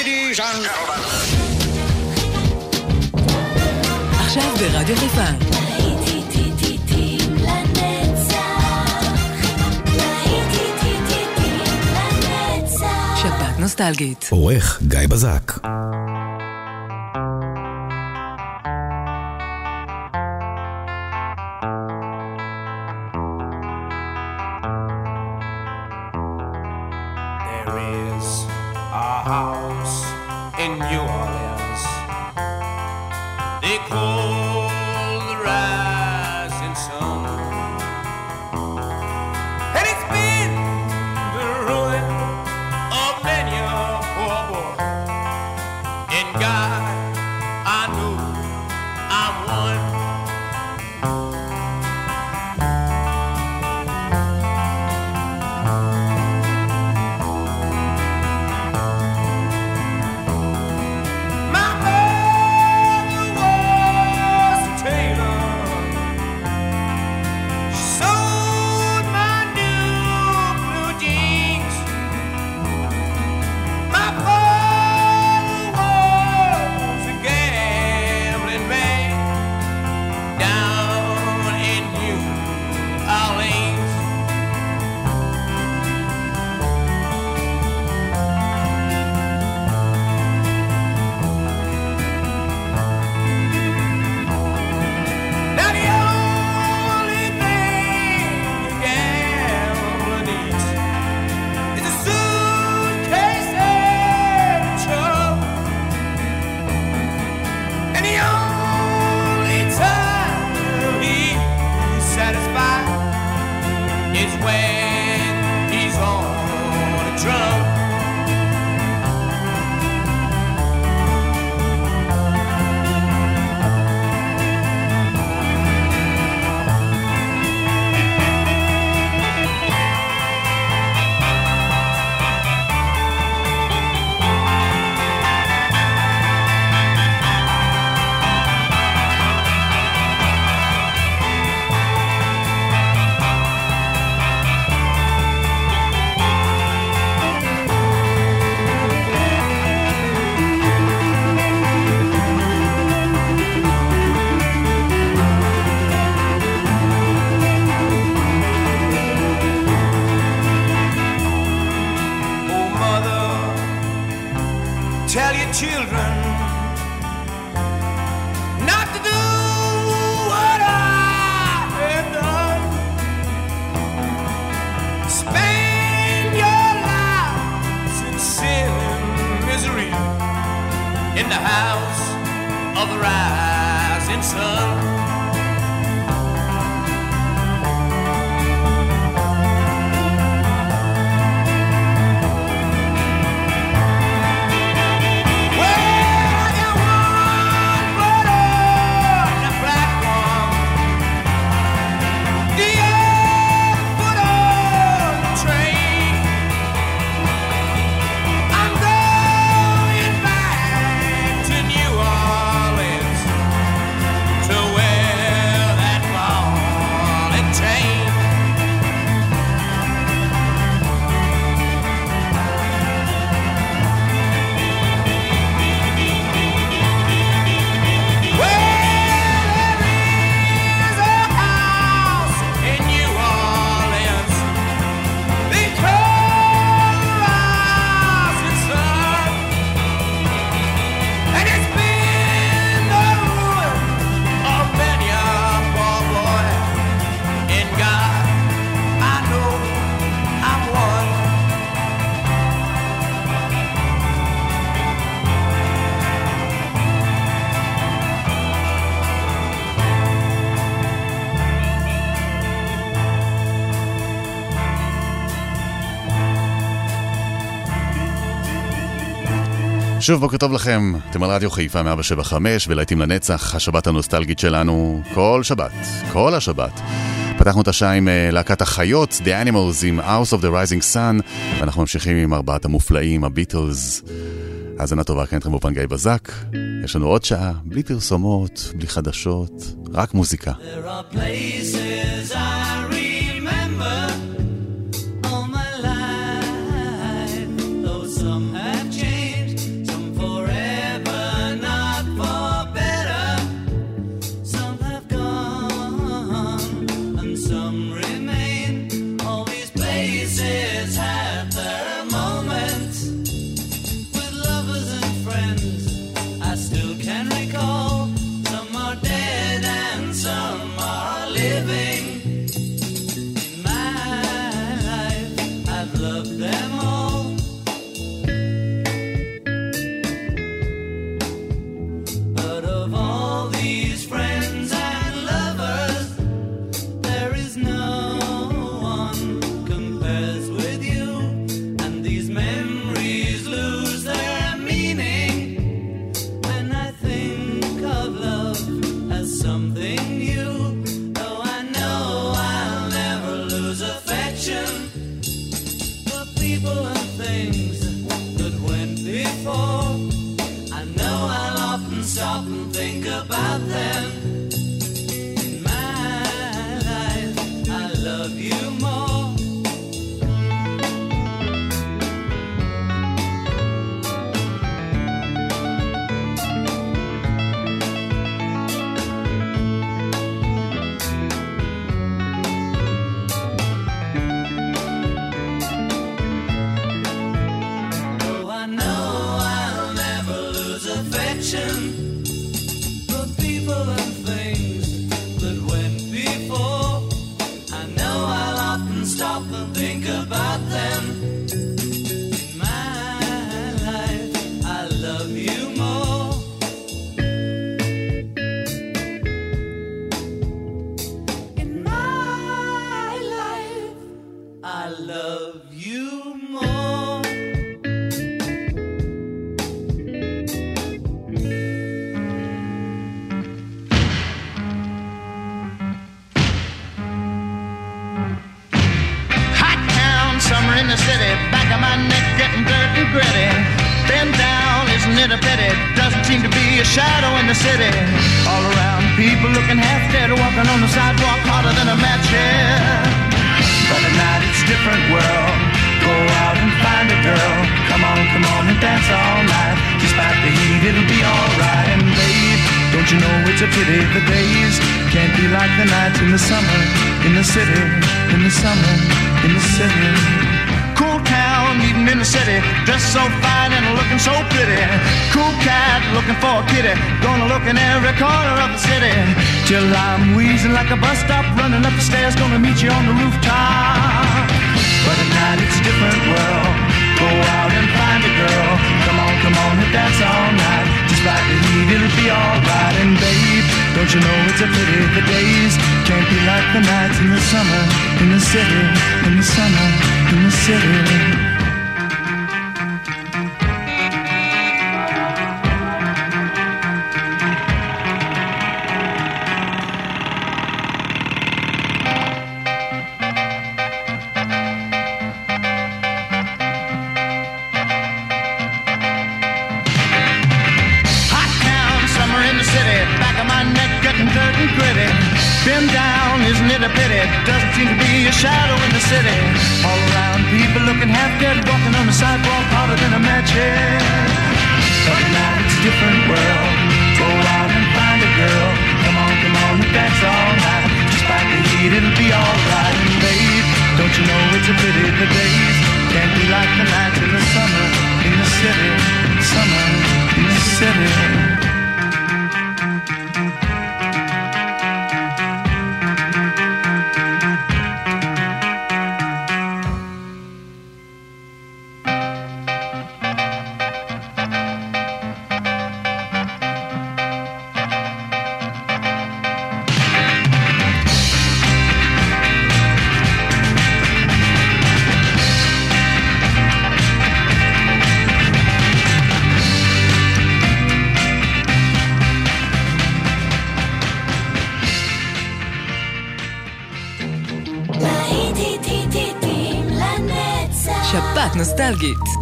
Ladies and עכשיו ברדיו חיפה. נוסטלגית. עורך גיא בזק. שוב בוקר טוב לכם, אתם על רדיו חיפה 175 ולהיטים לנצח, השבת הנוסטלגית שלנו כל שבת, כל השבת. פתחנו את השעה עם אה, להקת החיות, The Animals עם House of the Rising Sun, ואנחנו ממשיכים עם ארבעת המופלאים, הביטלס. האזנה טובה, כן אתכם באופן גיא בזק. יש לנו עוד שעה, בלי פרסומות, בלי חדשות, רק מוזיקה. There are places I remember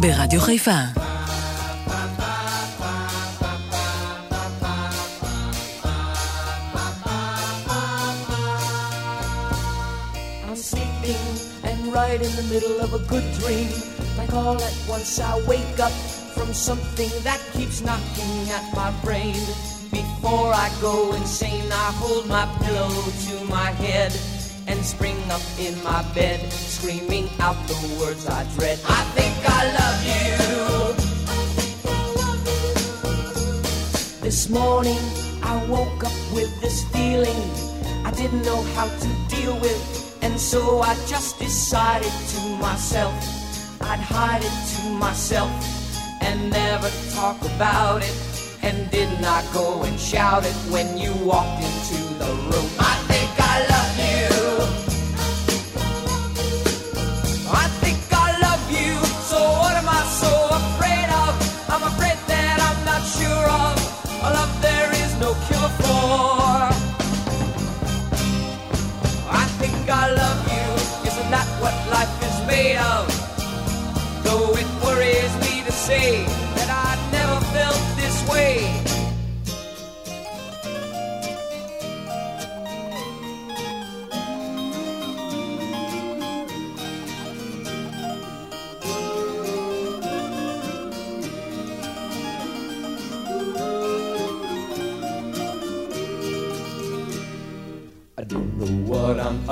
ברדיו חיפה. Right in the middle of a good dream, like all at once I wake up from something that keeps knocking at my brain. Before I go insane, I hold my pillow to my head and spring up in my bed, screaming out the words I dread. I think I love you. This morning I woke up with this feeling I didn't know how to deal with, and so I just decided to myself I'd hide it to myself and never talk about it. And did not go and shout it when you walked into the room. I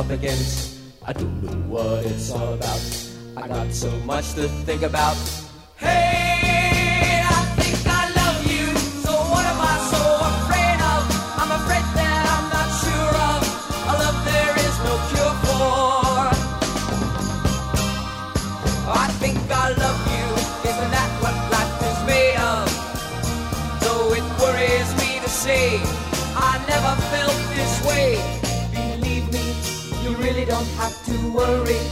up against. I don't know what it's all about. I got so much to think about. don't have to worry.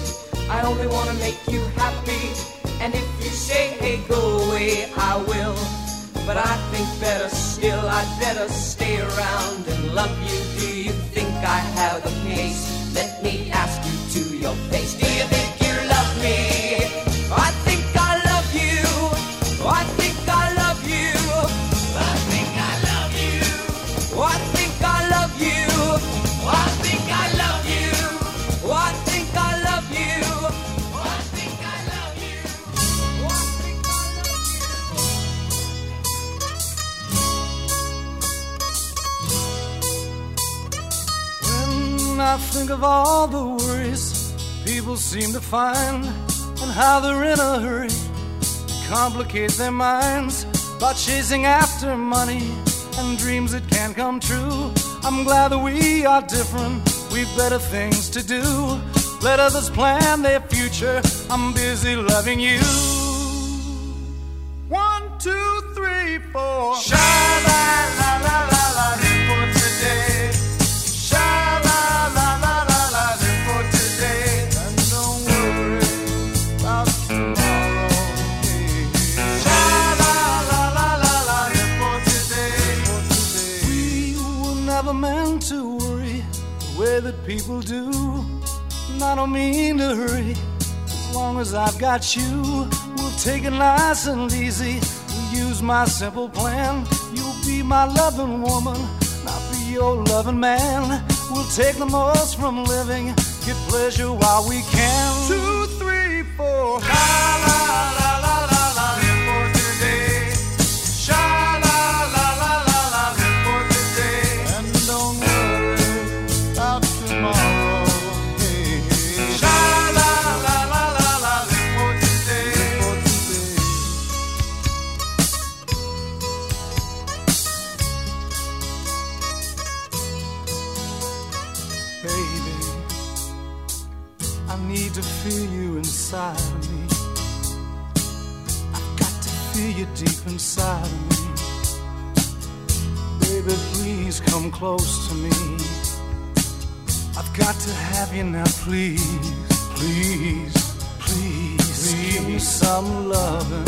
I only wanna make you happy. And if you say, hey, go away, I will. But I think better still, I'd better stay around and love you. Do you think I have a case? of all the worries people seem to find and how they're in a hurry to complicate their minds by chasing after money and dreams that can't come true. I'm glad that we are different. We've better things to do. Let others plan their future. I'm busy loving you. One, two, three, four. Shine. people do. And I don't mean to hurry. As long as I've got you, we'll take it nice and easy. We'll use my simple plan. You'll be my loving woman, and I'll be your loving man. We'll take the most from living, get pleasure while we can. Two, three, four, la la la. inside of me. Baby, please come close to me. I've got to have you now, please, please, please. please. Give me some loving,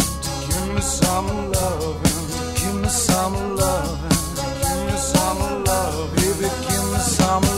give me some loving, give me some loving, give me some loving, baby, give me some. Loving.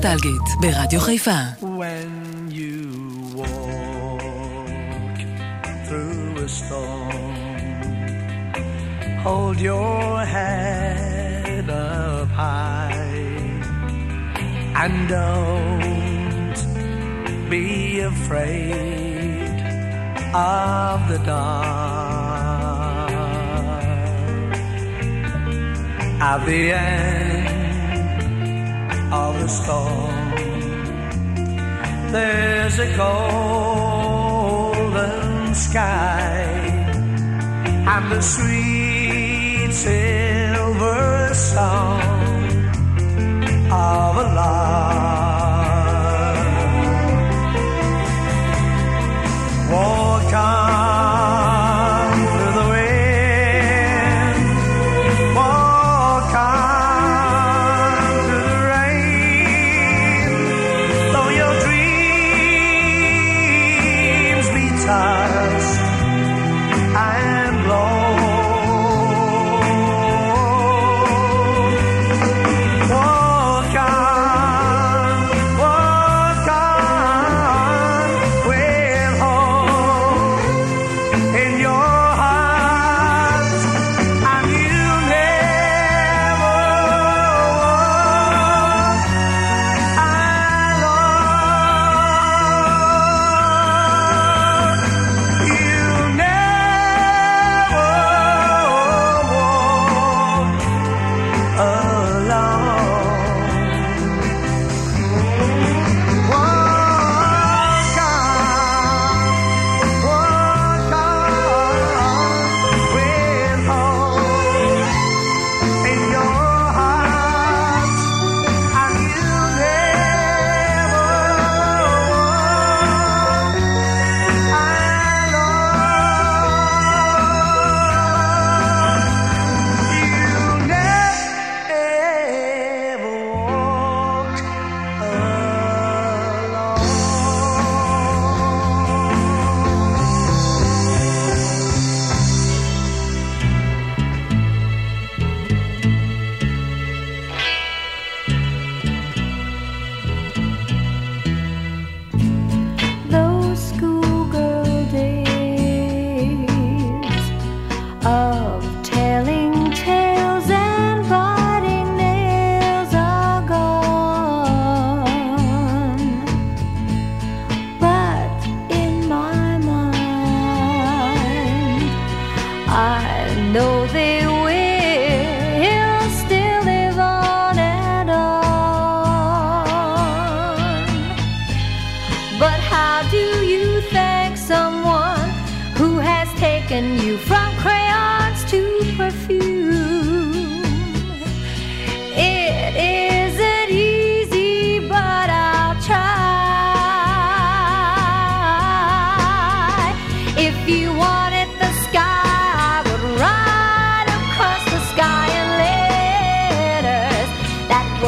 הנוסטלגית, ברדיו חיפה. when you walk through a storm. Hold your head up high and don't be afraid of the dark. At the end of the storm there's a golden sky and the sweet silver song of a lark.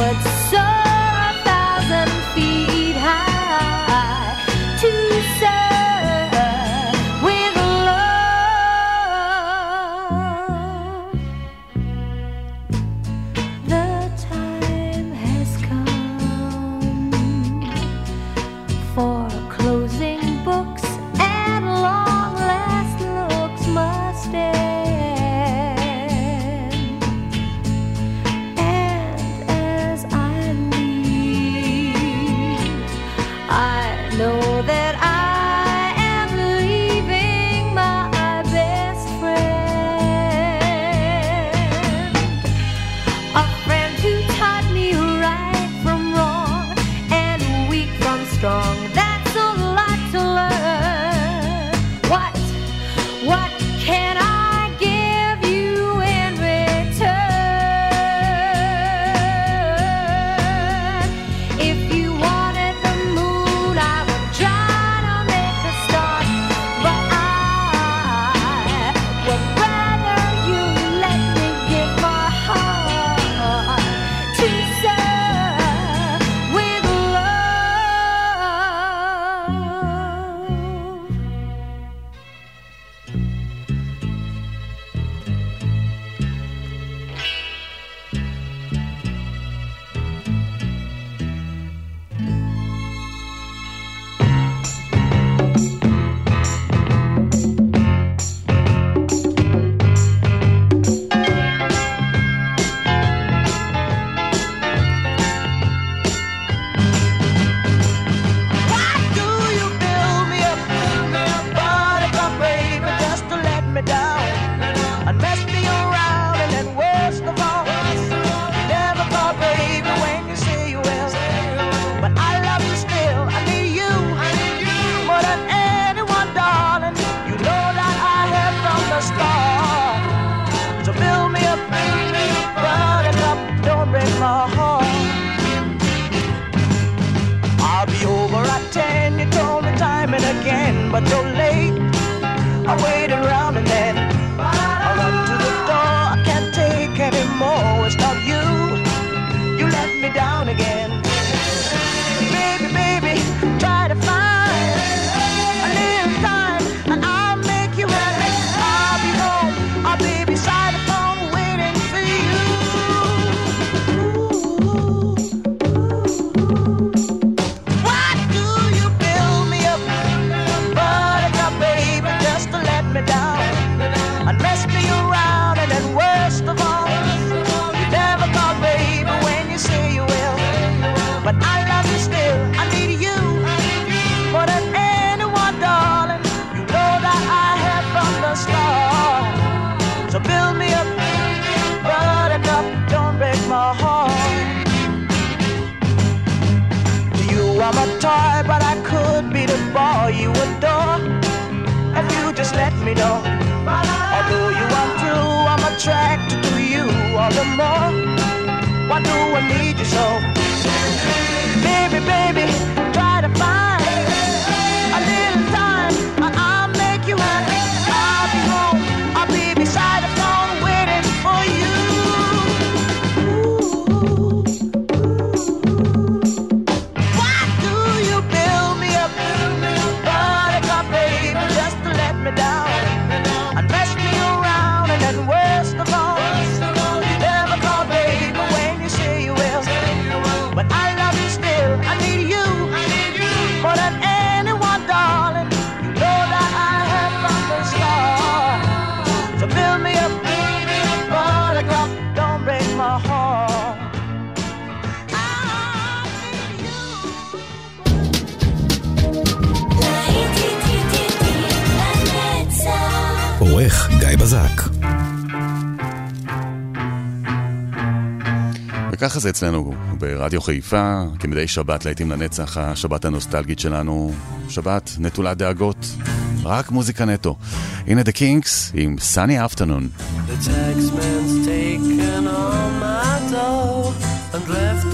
what's so know. Although you are through, I'm attracted to you all the more. Why do I need you so? Baby, baby. בזק. וככה זה אצלנו ברדיו חיפה, כמדי שבת להיטים לנצח, השבת הנוסטלגית שלנו, שבת נטולת דאגות, רק מוזיקה נטו. הנה דה קינקס עם סאני אפטנון. The taxman's taken all my dough and left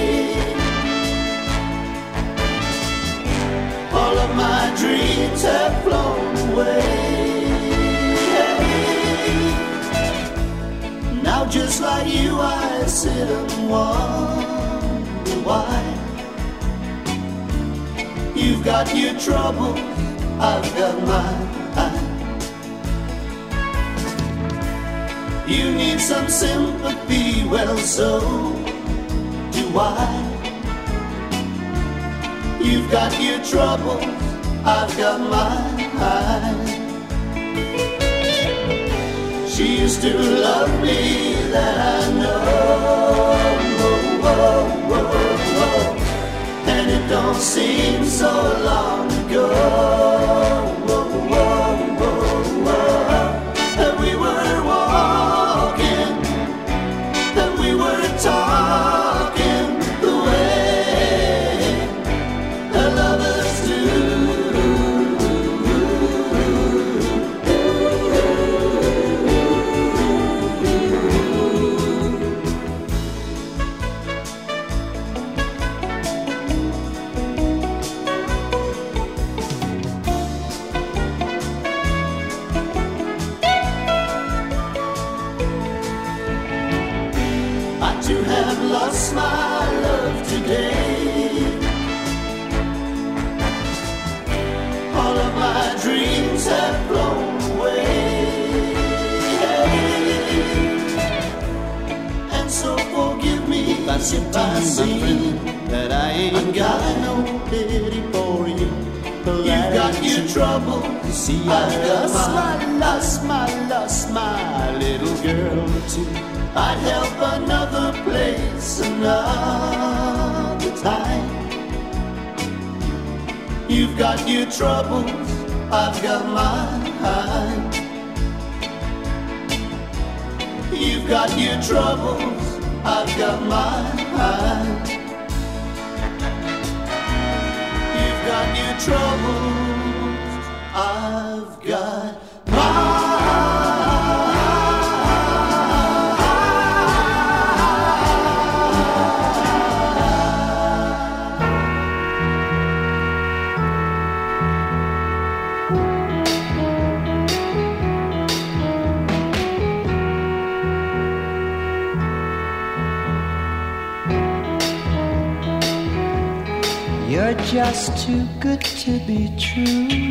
All of my dreams have flown away. Now, just like you, I sit and wonder why. You've got your troubles, I've got mine. You need some sympathy, well, so do I. You've got your troubles, I've got mine. She used to love me, that I know. And it don't seem so long ago. See, I've lost my, lost my, lost my little girl too. I'd help another place another time. You've got your troubles, I've got mine. You've got your troubles, I've got mine. You've got your troubles, I've got You're just too good to be true.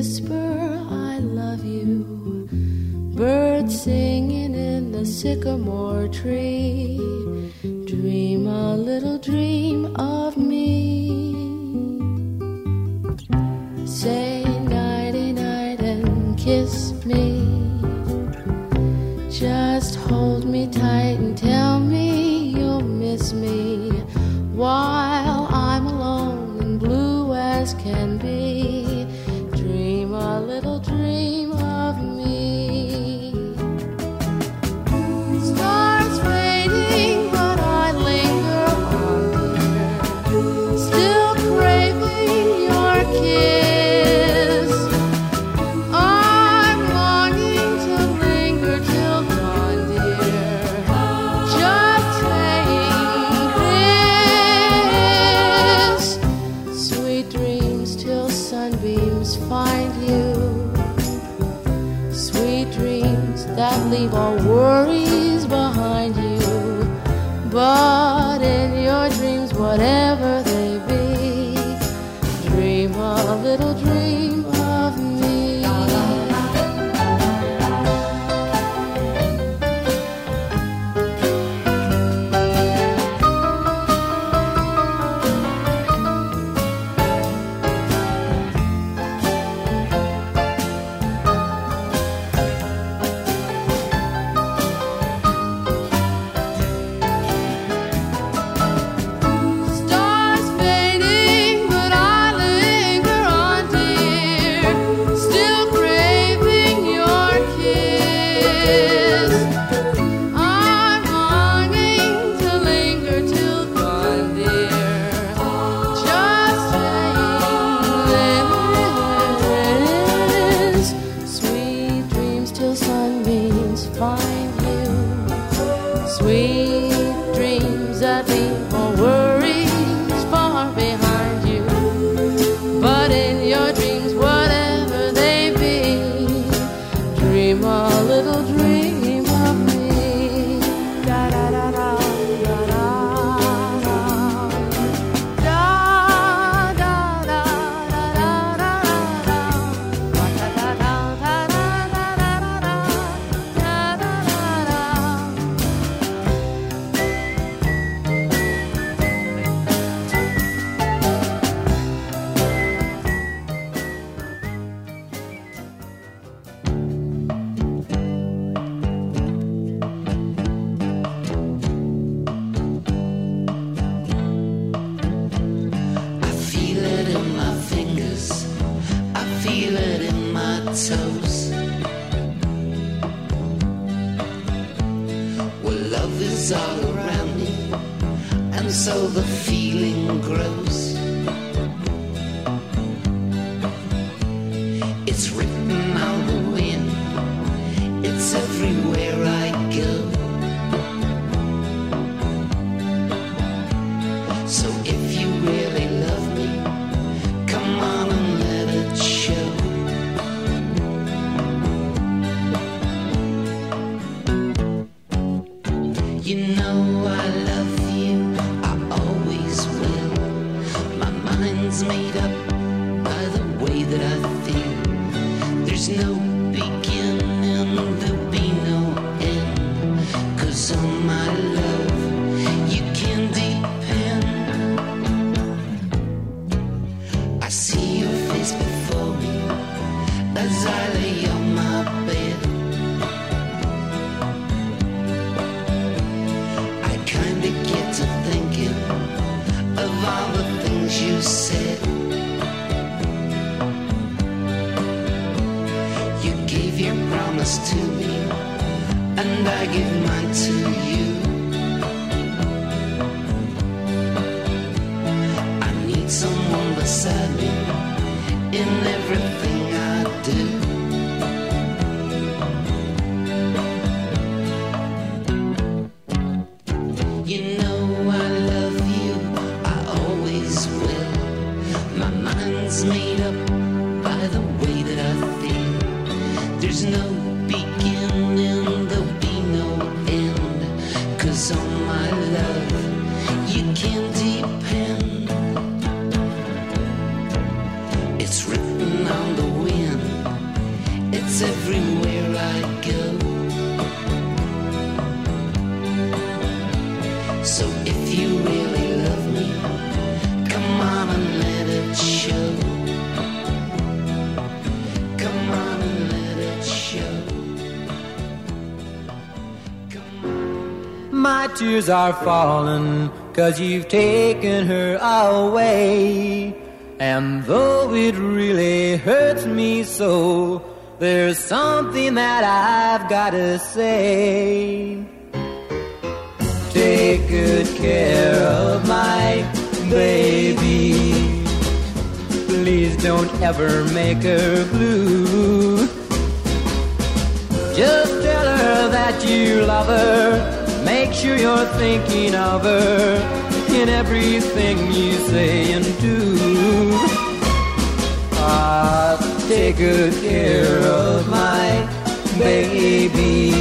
Whisper, I love you. Birds singing in the sycamore tree. Dream a little dream of me. Say nighty night and kiss me. Just hold me tight and tell me you'll miss me while I'm alone and blue as can be. It's written on the wind, it's everywhere I go. So if you really love me, come on and let it show. Come on and let it show. My tears are falling, cause you've taken her away. And though it really hurts me so, there's something that I've gotta say. Take good care of my baby. Please don't ever make her blue. Just tell her that you love her. Make sure you're thinking of her in everything you say and do. Ah, take good care of my baby.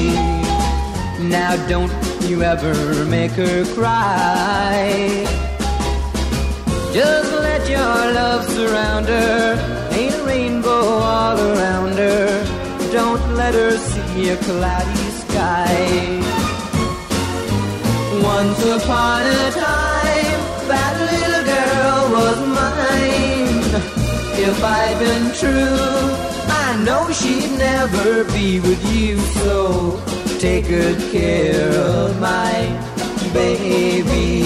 Now don't you ever make her cry. Just let your love surround her. Ain't a rainbow all around her. Don't let her see a cloudy sky. Once upon a time, If I'd been true, I know she'd never be with you. So take good care of my baby.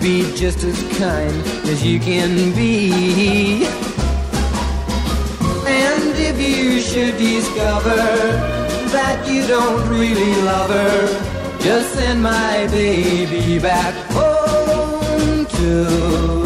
Be just as kind as you can be. And if you should discover that you don't really love her, just send my baby back home to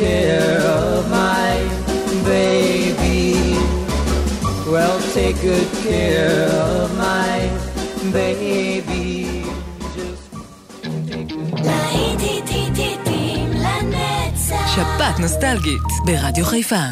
care of my baby. Well, take good care of my baby. שפעת נוסטלגית ברדיו חיפה.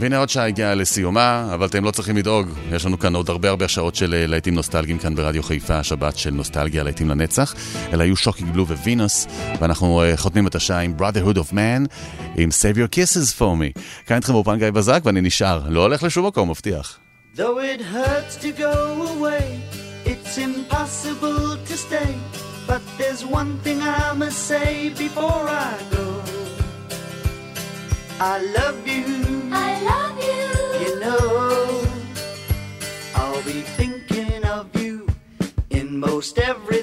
והנה עוד שעה הגיעה לסיומה, אבל אתם לא צריכים לדאוג, יש לנו כאן עוד הרבה הרבה שעות של אה, להיטים נוסטלגיים כאן ברדיו חיפה, השבת של נוסטלגיה, להיטים לנצח. אלה היו שוקינג בלו ווינוס, ואנחנו אה, חותמים את השעה עם Brotherhood of Man, עם Save Your Kisses for Me. כאן איתכם אופן גיא בזק, ואני נשאר, לא הולך לשום מקום, מבטיח. Though it hurts to go away, it's impossible to stay, but there's one thing I must say before I go. I love you. know. I'll be thinking of you in most every